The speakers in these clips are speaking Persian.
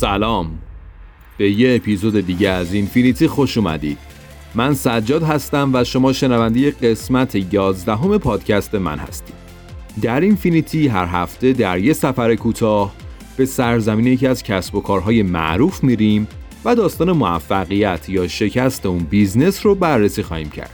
سلام. به یه اپیزود دیگه از اینفینیتی خوش اومدید من سجاد هستم و شما شنونده قسمت 11 پادکست من هستید در اینفینیتی هر هفته در یه سفر کوتاه به سرزمین یکی از کسب و کارهای معروف میریم و داستان موفقیت یا شکست اون بیزنس رو بررسی خواهیم کرد.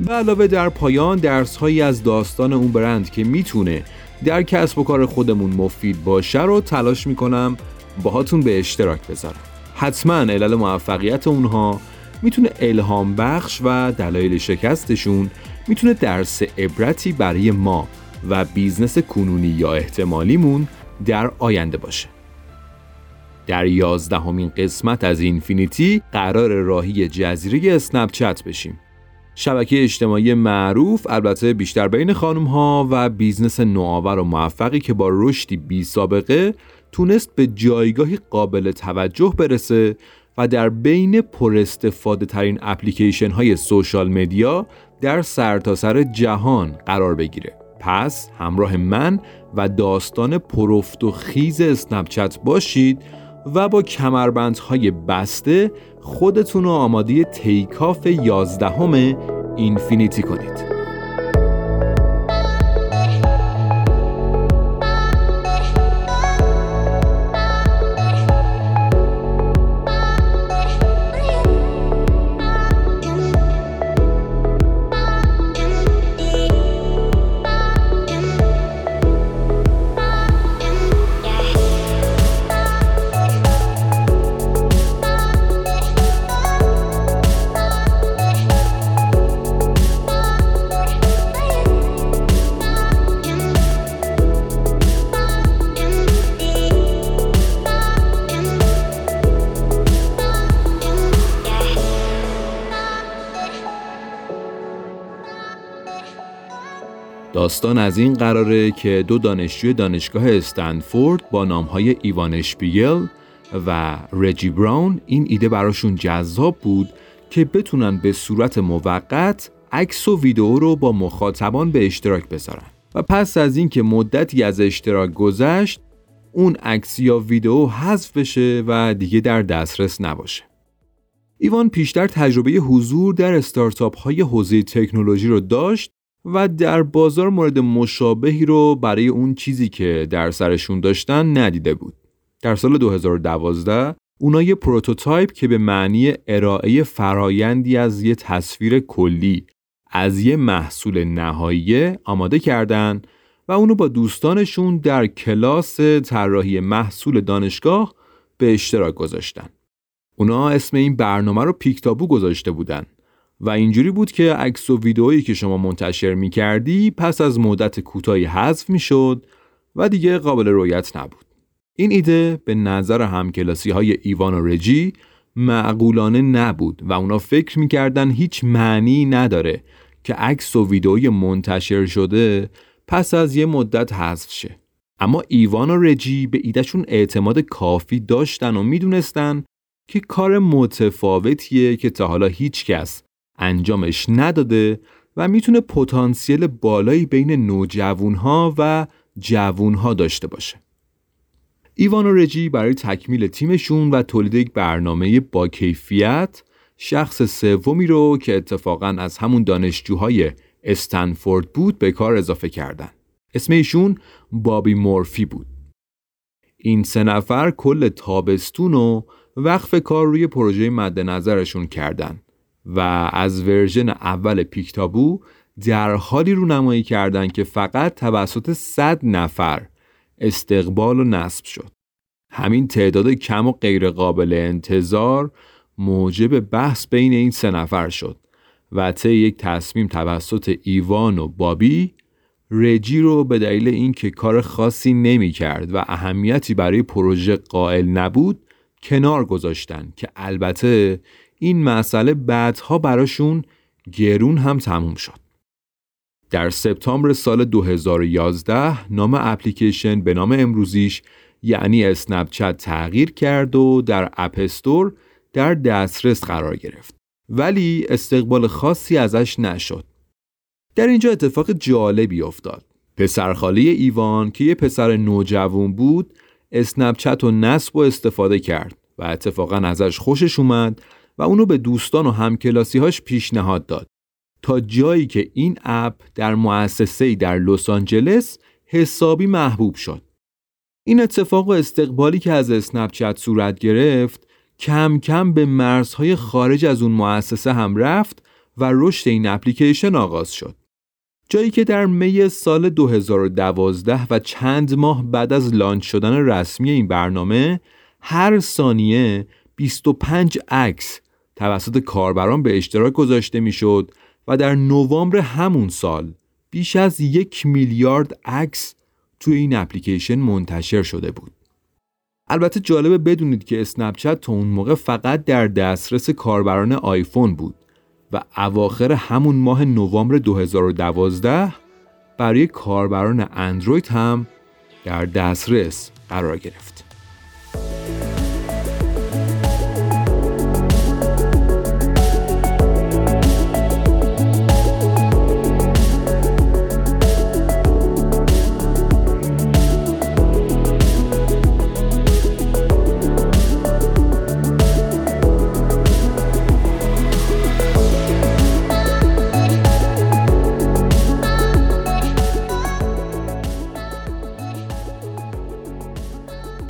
به علاوه در پایان درس هایی از داستان اون برند که می‌تونه در کسب و کار خودمون مفید باشه رو تلاش می‌کنم باهاتون به اشتراک بذارم. حتما علل موفقیت اونها می‌تونه الهام بخش و دلایل شکستشون می‌تونه درس عبرتی برای ما و بیزنس کنونی یا احتمالیمون در آینده باشه. در یازدهمین قسمت از اینفینیتی قراره راهی جزیره اسنپچت بشیم. شبکه اجتماعی معروف البته بیشتر بین خانم ها و بیزنس نوآور و موفقی که با رشدی بی سابقه تونست به جایگاهی قابل توجه برسه و در بین پر استفاده ترین اپلیکیشن های social media در سرتاسر سر جهان قرار بگیره. پس همراه من و داستان پر افت و خیز اسنپچت باشید و با کمربندهای بسته خودتون رو آماده تیکاف یازدهم اینفینیتی کنید. داستان از این قراره که دو دانشجوی دانشگاه استنفورد با نامهای ایوان اشپیگل و رجی براون این ایده براشون جذاب بود که بتونن به صورت موقت عکس و ویدیو رو با مخاطبان به اشتراک بذارن. و پس از اینکه مدتی از اشتراک گذشت اون عکس یا ویدیو حذف بشه و دیگه در دسترس نباشه. ایوان پیشتر تجربه حضور در استارتاپ های حوزه تکنولوژی رو داشت و در بازار مورد مشابهی رو برای اون چیزی که در سرشون داشتن ندیده بود. در سال 2012 اونا یه prototype که به معنی ارائه فرایندی از یه تصویر کلی از یه محصول نهایی آماده کردن و اونو با دوستانشون در کلاس طراحی محصول دانشگاه به اشتراک گذاشتن. اونا اسم این برنامه رو پیکابو گذاشته بودن و اینجوری بود که عکس و ویدئویی که شما منتشر می کردی پس از مدت کوتاهی حذف می شد و دیگه قابل رویت نبود. این ایده به نظر همکلاسی های ایوان و رجی معقولانه نبود و اونا فکر می‌کردن هیچ معنی نداره که عکس و ویدئوی منتشر شده پس از یه مدت حذف شه. اما ایوان و رجی به ایدهشون اعتماد کافی داشتن و می‌دونستن که کار متفاوتیه که تا حالا هیچ کس انجامش نداده و می‌تونه پتانسیل بالایی بین نوجوانها و جوونها داشته باشه. ایوان و رجی برای تکمیل تیمشون و تولید یک برنامه با کیفیت شخص سومی رو که اتفاقا از همون دانشجوهای استنفورد بود به کار اضافه کردن. اسم ایشون بابی مورفی بود. این سه نفر کل تابستون و وقف کار روی پروژه مد نظرشون کردن و از ورژن اول پیکتابو در حالی رو نمایی کردند که فقط توسط 100 نفر استقبال و نصب شد. همین تعداد کم و غیرقابل انتظار موجب بحث بین این سه نفر شد و طی یک تصمیم توسط ایوان و بابی رجی رو به دلیل اینکه کار خاصی نمی کرد و اهمیتی برای پروژه قائل نبود کنار گذاشتن که البته این مسئله بعدها براشون گرون هم تموم شد. در سپتامبر سال 2011 نام اپلیکیشن به نام امروزیش یعنی اسنپچت تغییر کرد و در اپستور در دسترس قرار گرفت. ولی استقبال خاصی ازش نشد. در اینجا اتفاق جالبی افتاد. پسرخاله ایوان که یه پسر نوجوان بود اسنپچت و نصب و استفاده کرد و اتفاقا ازش خوشش اومد و اونو به دوستان و همکلاسیهاش پیشنهاد داد تا جایی که این اپ در مؤسسه‌ای در لس آنجلس حسابی محبوب شد. این اتفاق و استقبالی که از اسنپچت صورت گرفت کم کم به مرزهای خارج از اون مؤسسه هم رفت و رشد این اپلیکیشن آغاز شد. جایی که در می سال 2012 و چند ماه بعد از لانچ شدن رسمی این برنامه هر ثانیه 25 عکس توسط کاربران به اشتراک گذاشته می‌شد و در نوامبر همون سال بیش از یک میلیارد عکس توی این اپلیکیشن منتشر شده بود. البته جالبه بدونید که اسنپچت تا اون موقع فقط در دسترس کاربران آیفون بود و اواخر همون ماه نوامبر 2012 برای کاربران اندروید هم در دسترس قرار گرفت.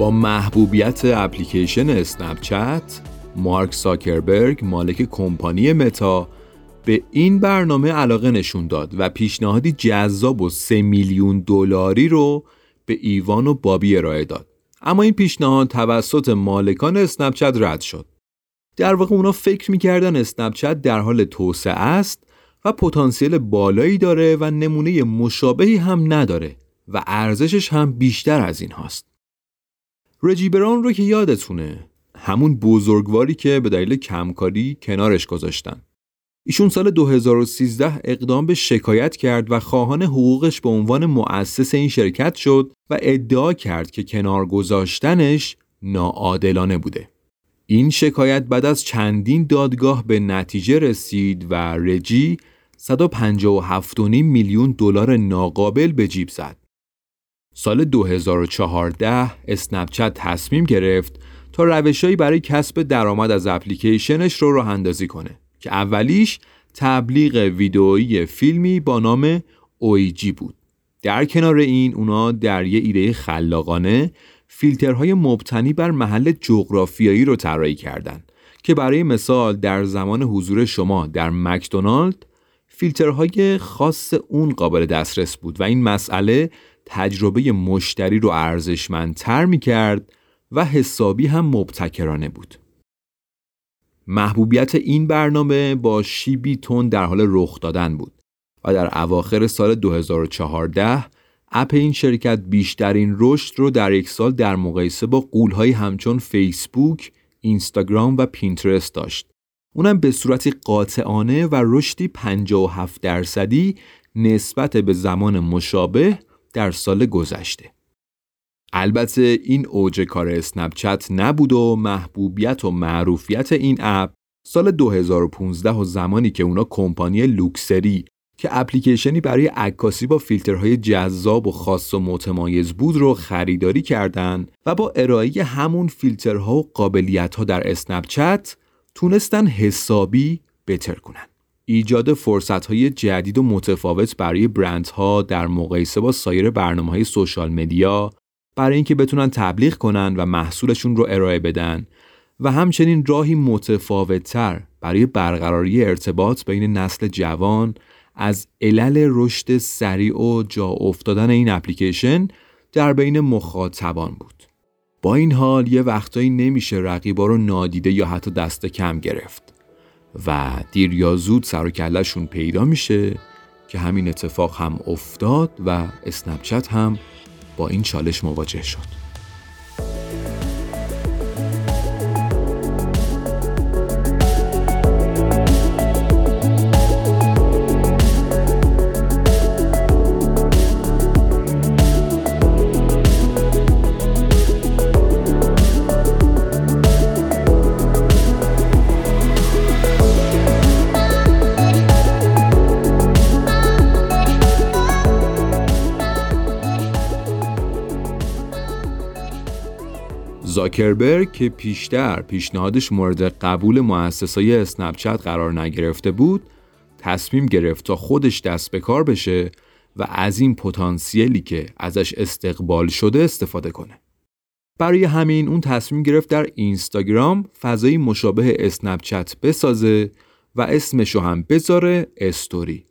با محبوبیت اپلیکیشن اسنپچت مارک ساکربرگ مالک کمپانی متا به این برنامه علاقه نشون داد و پیشنهادی جذاب و 3 میلیون دلاری رو به ایوان و بابی ارائه داد. اما این پیشنهاد توسط مالکان اسنپچت رد شد. در واقع اونا فکر می‌کردن اسنپچت در حال توسعه است و پتانسیل بالایی داره و نمونه مشابهی هم نداره و ارزشش هم بیشتر از این هاست رجی بران رو که یادتونه همون بزرگواری که به دلیل کمکاری کنارش گذاشتن ایشون سال 2013 اقدام به شکایت کرد و خواهان حقوقش به عنوان مؤسس این شرکت شد و ادعا کرد که کنار گذاشتنش ناعادلانه بوده. این شکایت بعد از چندین دادگاه به نتیجه رسید و رجی 157.5 میلیون دلار ناقابل به جیب زد. سال 2014 اسنپچت تصمیم گرفت تا روشهایی برای کسب درآمد از اپلیکیشنش رو راه اندازی کنه که اولیش تبلیغ ویدئویی فیلمی با نام اویجی بود. در کنار این اونا در یه ایده خلاقانه فیلترهای مبتنی بر محل جغرافیایی رو طراحی کردند که برای مثال در زمان حضور شما در مکدونالد فیلترهای خاص اون قابل دسترس بود و این مسئله تجربه مشتری رو ارزشمندتر می کرد و حسابی هم مبتکرانه بود. محبوبیت این برنامه با شیبی تون در حال رخ دادن بود و در اواخر سال 2014 اپ این شرکت بیشترین رشد رو در یک سال در مقایسه با قولهایی همچون فیسبوک، اینستاگرام و پینترست داشت. اونم به صورتی قاطعانه و رشدی 57 درصدی نسبت به زمان مشابه در سال گذشته. البته این اوج کار اسنپچت نبود و محبوبیت و معروفیت این اپ سال 2015 و زمانی که اونا کمپانی لوکسری که اپلیکیشنی برای عکاسی با فیلترهای جذاب و خاص و متمایز بود رو خریداری کردند و با ارائه همون فیلترها و قابلیتها در اسنپچت تونستن حسابی بهتر کنن. ایجاد فرصتهای جدید و متفاوت برای برندها در مقایسه با سایر برنامه های سوشال مدیا برای اینکه بتونن تبلیغ کنن و محصولشون رو ارائه بدن و همچنین راهی متفاوتتر برای برقراری ارتباط بین نسل جوان از علل رشد سریع و جا افتادن این اپلیکیشن در بین مخاطبان بود. با این حال یه وقتایی نمیشه رقیبا رو نادیده یا حتی دست کم گرفت. و دیر یا زود سر و کلشون پیدا میشه که همین اتفاق هم افتاد و اسنپچت هم با این چالش مواجه شد. زاکربرگ که پیشتر پیشنهادش مورد قبول مؤسسای اسنپچت قرار نگرفته بود تصمیم گرفت تا خودش دست به کار بشه و از این پتانسیلی که ازش استقبال شده استفاده کنه. برای همین اون تصمیم گرفت در اینستاگرام فضایی مشابه اسنپچت بسازه و اسمشو هم بذاره استوری.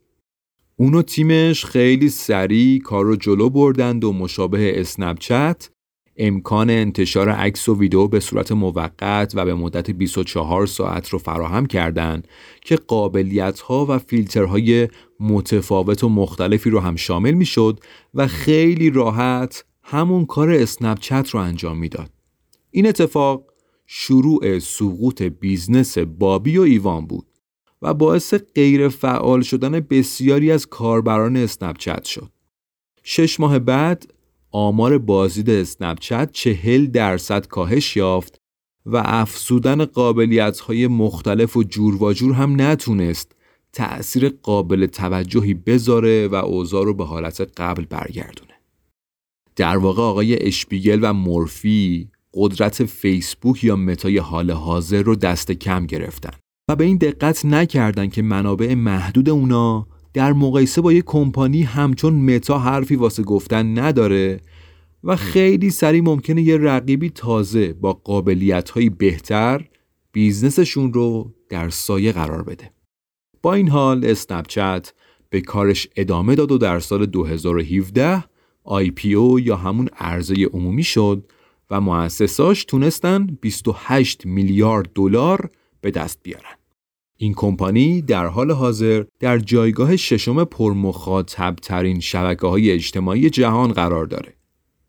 اونو تیمش خیلی سریع کار رو جلو بردند و مشابه اسنپچت امکان انتشار عکس و ویدیو به صورت موقت و به مدت 24 ساعت رو فراهم کردند که قابلیت ها و فیلترهای متفاوت و مختلفی رو هم شامل می‌شد و خیلی راحت همون کار اسنپچت رو انجام می‌داد. این اتفاق شروع سقوط بیزنس بابی و ایوان بود و باعث غیر فعال شدن بسیاری از کاربران اسنپچت شد. شش ماه بعد آمار بازدید اسنپچت چهل درصد کاهش یافت و افزودن قابلیت های مختلف و جور و جور هم نتونست تأثیر قابل توجهی بذاره و اوضاع رو به حالت قبل برگردونه. در واقع آقای اشپیگل و مورفی قدرت فیسبوک یا متای حال حاضر رو دست کم گرفتن و به این دقت نکردن که منابع محدود اونا در مقایسه با یک کمپانی همچون متا حرفی واسه گفتن نداره و خیلی سریع ممکنه یه رقیبی تازه با قابلیت بهتر بیزنسشون رو در سایه قرار بده. با این حال اسنپچت به کارش ادامه داد و در سال 2017 IPO یا همون عرضه عمومی شد و مؤسساش تونستن 28 میلیارد دلار به دست بیارن. این کمپانی در حال حاضر در جایگاه ششم پرمخاطب ترین شبکه های اجتماعی جهان قرار داره.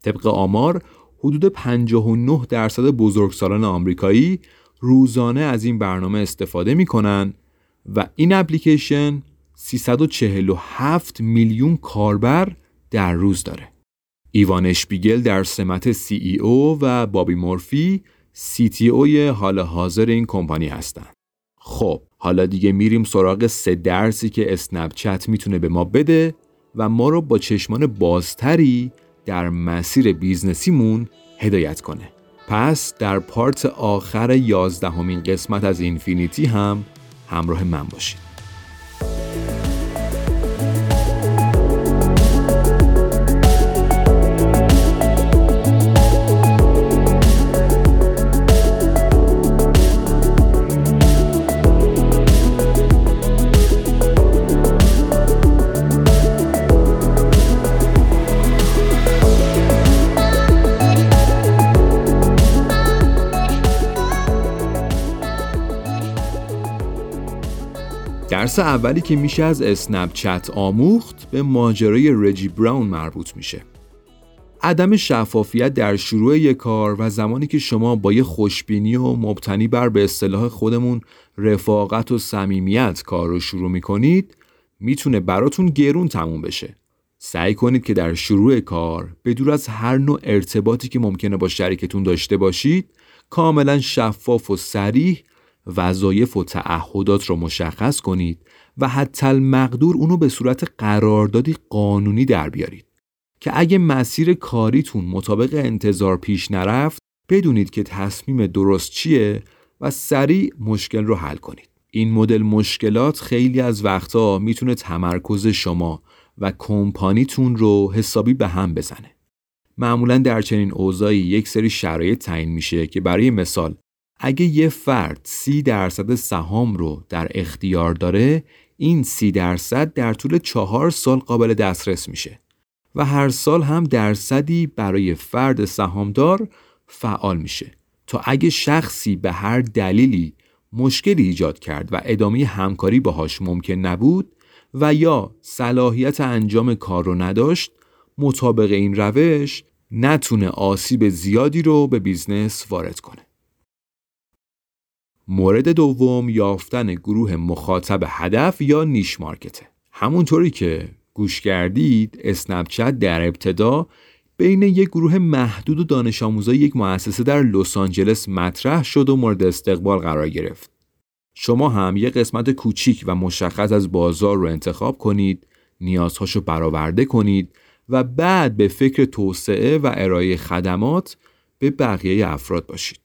طبق آمار حدود 59 درصد بزرگسالان آمریکایی روزانه از این برنامه استفاده می‌کنن و این اپلیکیشن 347 میلیون کاربر در روز داره. ایوان اشپیگل در سمت CEO و بابی مورفی CTO حال حاضر این کمپانی هستند. خب حالا دیگه میریم سراغ سه درسی که اسنپچت می‌تونه به ما بده و ما رو با چشمان بازتری در مسیر بیزنسیمون هدایت کنه. پس در part آخر یازدهمین قسمت از اینفینیتی هم همراه من باشید. درس اولی که میشه از اسنپچت آموخت به ماجرای رجی براون مربوط میشه. عدم شفافیت در شروع یک کار و زمانی که شما با یه خوشبینی و مبتنی بر به اصطلاح خودمون رفاقت و صمیمیت کار رو شروع می‌کنید می‌تونه براتون گرون تموم بشه. سعی کنید که در شروع کار بدور از هر نوع ارتباطی که ممکنه با شریکتون داشته باشید کاملا شفاف و سریح وظایف و تعهدات رو مشخص کنید و حتی المقدور اونو به صورت قراردادی قانونی در بیارید که اگه مسیر کاریتون مطابق انتظار پیش نرفت بدونید که تصمیم درست چیه و سریع مشکل رو حل کنید. این مدل مشکلات خیلی از وقتا می‌تونه تمرکز شما و کمپانیتون رو حسابی به هم بزنه. معمولا در چنین اوضاعی یک سری شرایط تعیین میشه که برای مثال اگه یه فرد سی درصد سهام رو در اختیار داره این سی درصد در طول چهار سال قابل دسترس میشه و هر سال هم درصدی برای فرد سهامدار فعال میشه تا اگه شخصی به هر دلیلی مشکلی ایجاد کرد و ادامه همکاری باهاش ممکن نبود و یا صلاحیت انجام کار رو نداشت مطابق این روش نتونه آسیب زیادی رو به بیزنس وارد کنه. مورد دوم یافتن گروه مخاطب هدف یا niche market ه همونطوری که گوش کردید اسنپچت در ابتدا بین یک گروه محدود و دانش آموزای یک مؤسسه در لس آنجلس مطرح شد و مورد استقبال قرار گرفت شما هم یک قسمت کوچیک و مشخص از بازار رو انتخاب کنید نیازهاشو برآورده کنید و بعد به فکر توسعه و ارائه خدمات به بقیه افراد باشید.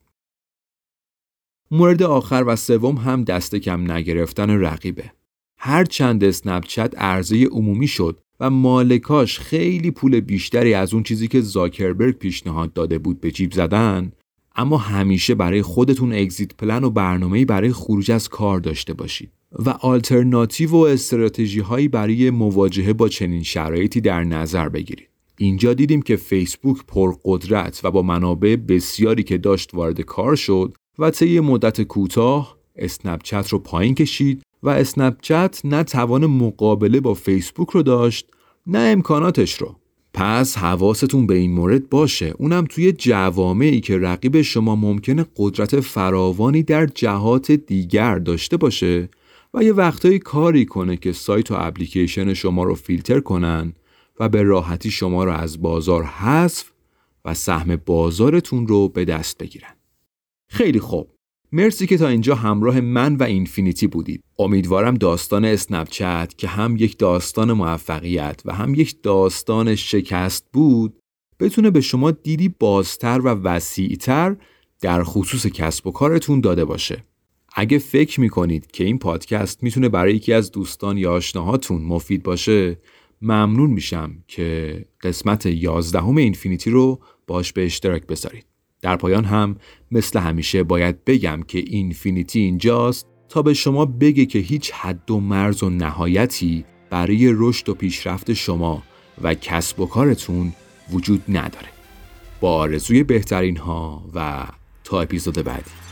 مورد آخر و سوم هم دست کم نگرفتن رقیبه. هر چند اسنپچت عرضه عمومی شد و مالکاش خیلی پول بیشتری از اون چیزی که زاکربرگ پیشنهاد داده بود به جیب زدن اما همیشه برای خودتون اگزیت پلن و برنامه‌ای برای خروج از کار داشته باشید و آلترناتیو و استراتژی هایی برای مواجهه با چنین شرایطی در نظر بگیرید. اینجا دیدیم که فیسبوک پرقدرت و با منابع بسیاری که داشت وارد کار شد و طی مدت کوتاه اسنپچت رو پایین کشید و اسنپچت نه توان مقابله با فیسبوک رو داشت نه امکاناتش رو پس حواستون به این مورد باشه اونم توی جوامعی که رقیب شما ممکنه قدرت فراوانی در جهات دیگر داشته باشه و یه وقتایی کاری کنه که سایت و اپلیکیشن شما رو فیلتر کنن و به راحتی شما رو از بازار حذف و سهم بازارتون رو به دست بگیرن. خیلی خوب. مرسی که تا اینجا همراه من و اینفینیتی بودید. امیدوارم داستان اسنپچت که هم یک داستان موفقیت و هم یک داستان شکست بود بتونه به شما دیدی بازتر و وسیعتر در خصوص کسب و کارتون داده باشه. اگه فکر می‌کنید که این پادکست می‌تونه برای یکی از دوستان یا آشناهاتون مفید باشه ممنون میشم که قسمت یازدهم اینفینیتی رو باش به اشتراک بذارید. در پایان هم مثل همیشه باید بگم که اینفینیتی اینجاست تا به شما بگه که هیچ حد و مرز و نهایتی برای رشد و پیشرفت شما و کسب و کارتون وجود نداره. با آرزوی بهترین ها و تا اپیزود بعدی